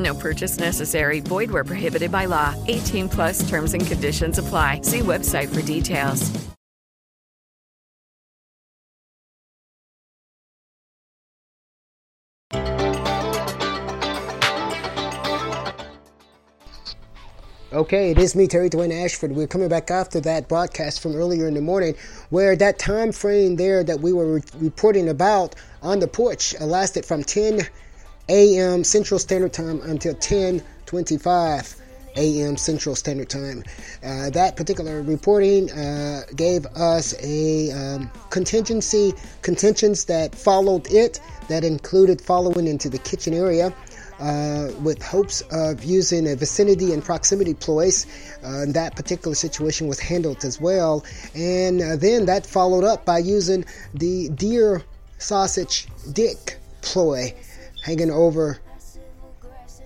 No purchase necessary. Void where prohibited by law. 18 plus terms and conditions apply. See website for details. Okay, it is me, Terry Dwayne Ashford. We're coming back after that broadcast from earlier in the morning, where that time frame there that we were re- reporting about on the porch uh, lasted from 10 a.m. Central Standard Time until 10:25 a.m. Central Standard Time. Uh, that particular reporting uh, gave us a um, contingency contentions that followed it, that included following into the kitchen area. Uh, with hopes of using a vicinity and proximity ploys. Uh, that particular situation was handled as well. And uh, then that followed up by using the deer sausage dick ploy hanging over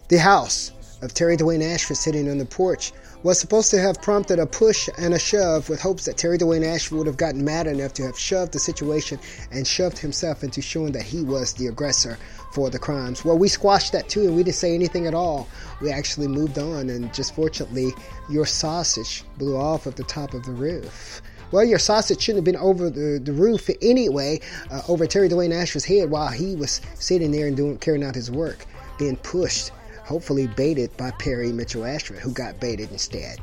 the house of Terry Dwayne Ashford sitting on the porch was supposed to have prompted a push and a shove with hopes that Terry Dwayne Ashford would have gotten mad enough to have shoved the situation and shoved himself into showing that he was the aggressor for the crimes. Well, we squashed that too, and we didn't say anything at all. We actually moved on, and just fortunately, your sausage blew off of the top of the roof. Well, your sausage shouldn't have been over the, the roof anyway, uh, over Terry Dwayne Ashford's head while he was sitting there and doing carrying out his work, being pushed, hopefully baited by Perry Mitchell Ashford, who got baited instead.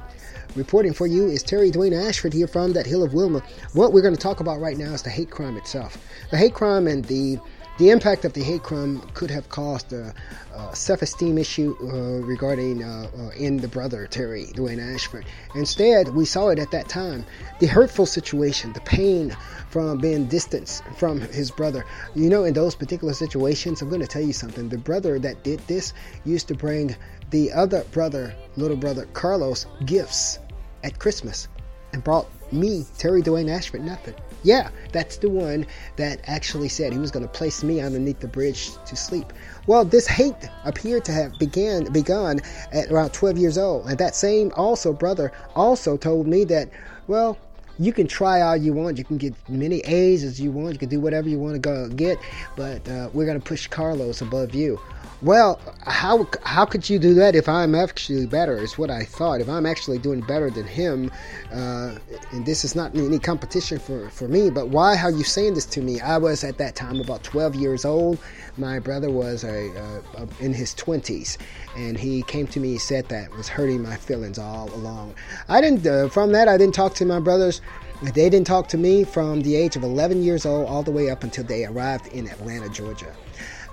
Reporting for you is Terry Dwayne Ashford here from that Hill of Wilma. What we're going to talk about right now is the hate crime itself. The hate crime and the the impact of the hate crime could have caused a, a self-esteem issue uh, regarding uh, uh, in the brother Terry Dwayne Ashford. Instead, we saw it at that time. The hurtful situation, the pain from being distanced from his brother. You know, in those particular situations, I'm going to tell you something. The brother that did this used to bring the other brother, little brother Carlos, gifts at Christmas and brought me, Terry Dwayne Ashford, nothing. Yeah, that's the one that actually said he was going to place me underneath the bridge to sleep. Well, this hate appeared to have began begun at around 12 years old, and that same also brother also told me that, well, you can try all you want. You can get many A's as you want. You can do whatever you want to go get, but uh, we're going to push Carlos above you. Well, how how could you do that if I'm actually better? Is what I thought. If I'm actually doing better than him, uh, and this is not any competition for, for me, but why are you saying this to me? I was at that time about 12 years old. My brother was a, a, a in his 20s, and he came to me. Said that was hurting my feelings all along. I didn't. Uh, from that, I didn't talk to my brothers. They didn't talk to me from the age of 11 years old all the way up until they arrived in Atlanta, Georgia.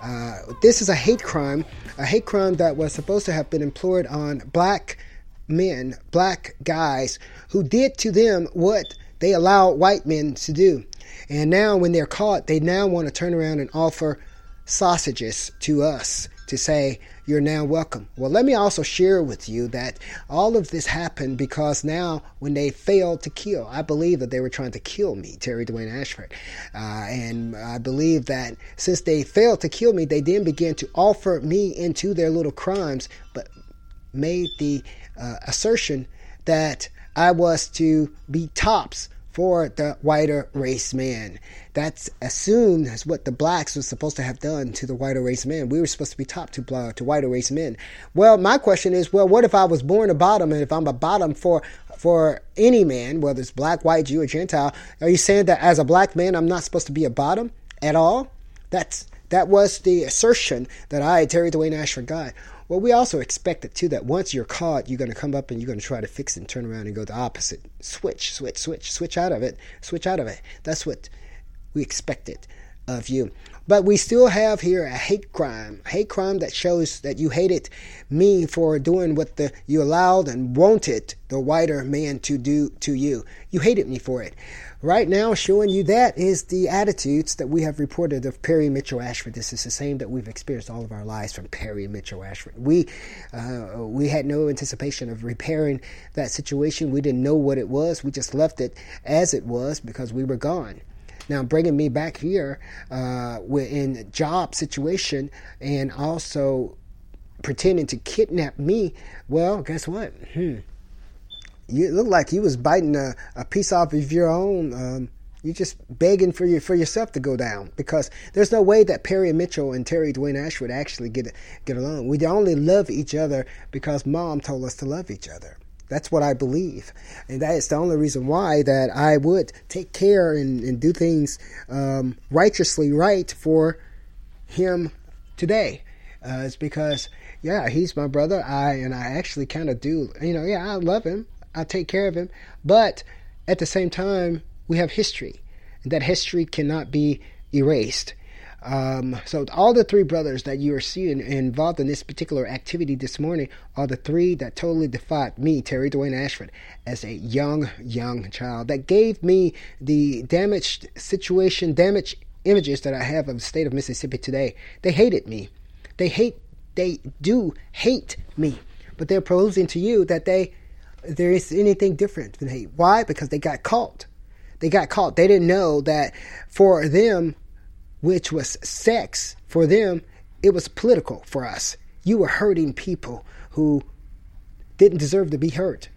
Uh, this is a hate crime, a hate crime that was supposed to have been employed on black men, black guys, who did to them what they allowed white men to do. And now, when they're caught, they now want to turn around and offer sausages to us to say, You're now welcome. Well, let me also share with you that all of this happened because now, when they failed to kill, I believe that they were trying to kill me, Terry Dwayne Ashford. Uh, and I believe that since they failed to kill me, they then began to offer me into their little crimes, but made the uh, assertion that I was to be tops for the whiter race man. That's as soon as what the blacks were supposed to have done to the whiter race men. We were supposed to be top to, uh, to whiter race men. Well, my question is, well, what if I was born a bottom, and if I'm a bottom for for any man, whether it's black, white, Jew, or Gentile, are you saying that as a black man, I'm not supposed to be a bottom at all? That's that was the assertion that I, Terry Dwayne Ashford, got. Well, we also expect it too that once you're caught, you're going to come up and you're going to try to fix it and turn around and go the opposite. Switch, switch, switch, switch out of it, switch out of it. That's what we expected of you. But we still have here a hate crime, hate crime that shows that you hated me for doing what the you allowed and wanted the whiter man to do to you. You hated me for it. Right now, showing you that is the attitudes that we have reported of Perry Mitchell Ashford. This is the same that we've experienced all of our lives from Perry Mitchell Ashford. We uh, we had no anticipation of repairing that situation. We didn't know what it was. We just left it as it was because we were gone. Now, bringing me back here uh, in job situation and also pretending to kidnap me, well, guess what? Hmm. You look like you was biting a, a piece off of your own. Um, you're just begging for you for yourself to go down because there's no way that Perry Mitchell and Terry Dwayne Ashford actually get get along. We only love each other because Mom told us to love each other. That's what I believe. And that is the only reason why that I would take care and, and do things um, righteously right for him today. Uh, it's because, yeah, he's my brother. I and I actually kind of do, you know, yeah, I love him. I take care of him. But at the same time, we have history. And that history cannot be erased. Um, so all the three brothers that you are seeing involved in this particular activity this morning are the three that totally defied me, Terry Dwayne Ashford, as a young, young child. That gave me the damaged situation, damaged images that I have of the state of Mississippi today. They hated me. They hate. They do hate me. But they're proposing to you that they there is anything different than hate. Why? Because they got caught. They got caught. They didn't know that for them which was sex, for them, it was political for us. You were hurting people who didn't deserve to be hurt.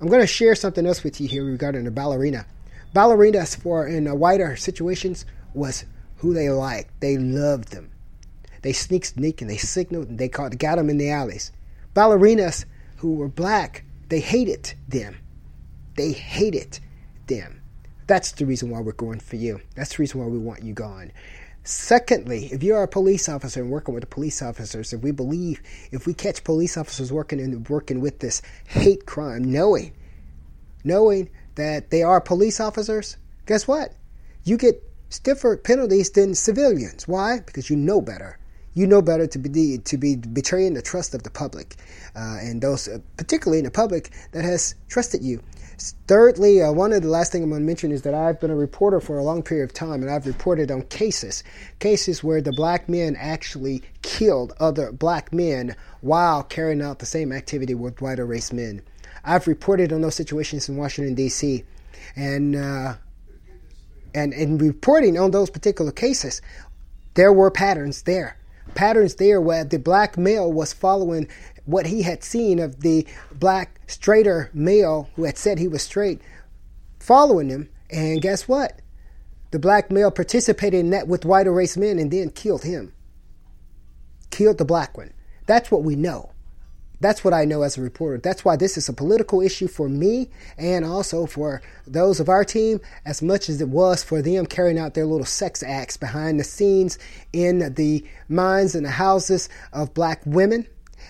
I'm going to share something else with you here regarding the ballerina. Ballerinas, for in uh, wider situations, was who they liked. They loved them. They sneak, sneak, and they signaled, and they caught, got them in the alleys. Ballerinas who were black, they hated them. They hated them. That's the reason why we're going for you. That's the reason why we want you gone. Secondly, if you're a police officer and working with the police officers, if we believe, if we catch police officers working and working with this hate crime, knowing, knowing that they are police officers, guess what? You get stiffer penalties than civilians. Why? Because you know better. You know better to be to be betraying the trust of the public, uh, and those, uh, particularly in the public that has trusted you. Thirdly, uh, one of the last thing I'm going to mention is that I've been a reporter for a long period of time, and I've reported on cases, cases where the black men actually killed other black men while carrying out the same activity with whiter race men. I've reported on those situations in Washington D.C. and uh, and in reporting on those particular cases, there were patterns there patterns there where the black male was following what he had seen of the black straighter male who had said he was straight following him. And guess what? The black male participated in that with whiter race men and then killed him. Killed the black one. That's what we know. That's what I know as a reporter. That's why this is a political issue for me and also for those of our team as much as it was for them carrying out their little sex acts behind the scenes in the minds and the houses of black women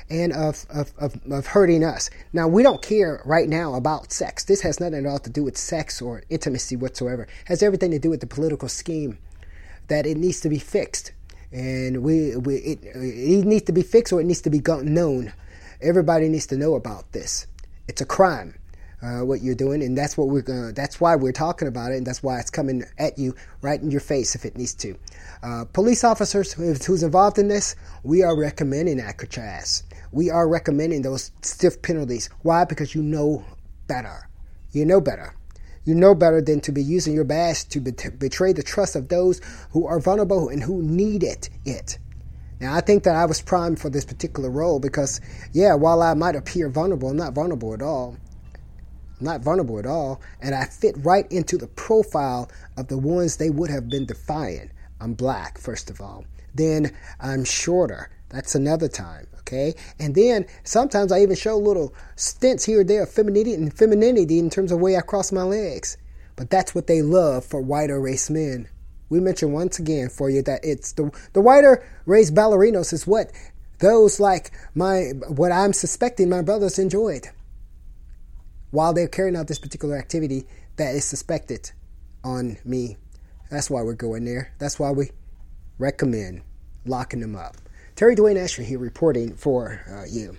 and of, of, of, of, hurting us. Now, we don't care right now about sex. This has nothing at all to do with sex or intimacy whatsoever. It has everything to do with the political scheme that it needs to be fixed. And we, we it, it needs to be fixed or it needs to be known. Everybody needs to know about this. It's a crime. Uh, what you're doing, and that's what we're going. That's why we're talking about it, and that's why it's coming at you right in your face if it needs to. Uh, police officers who's involved in this, we are recommending Alcatraz. We are recommending those stiff penalties. Why? Because you know better. You know better. You know better than to be using your badge to betray the trust of those who are vulnerable and who needed it. Now, I think that I was primed for this particular role because, yeah, while I might appear vulnerable, I'm not vulnerable at all. I'm not vulnerable at all. And I fit right into the profile of the ones they would have been defying. I'm black, first of all. Then I'm shorter. That's another time, okay? And then sometimes I even show little stints here or there of femininity and femininity in terms of way I cross my legs. But that's what they love for whiter race men we mentioned once again for you that it's the the whiter race ballerinos is what those like my what I'm suspecting my brothers enjoyed while they're carrying out this particular activity that is suspected on me. That's why we're going there. That's why we recommend locking them up. Terry Dwayne Asher here reporting for uh, you.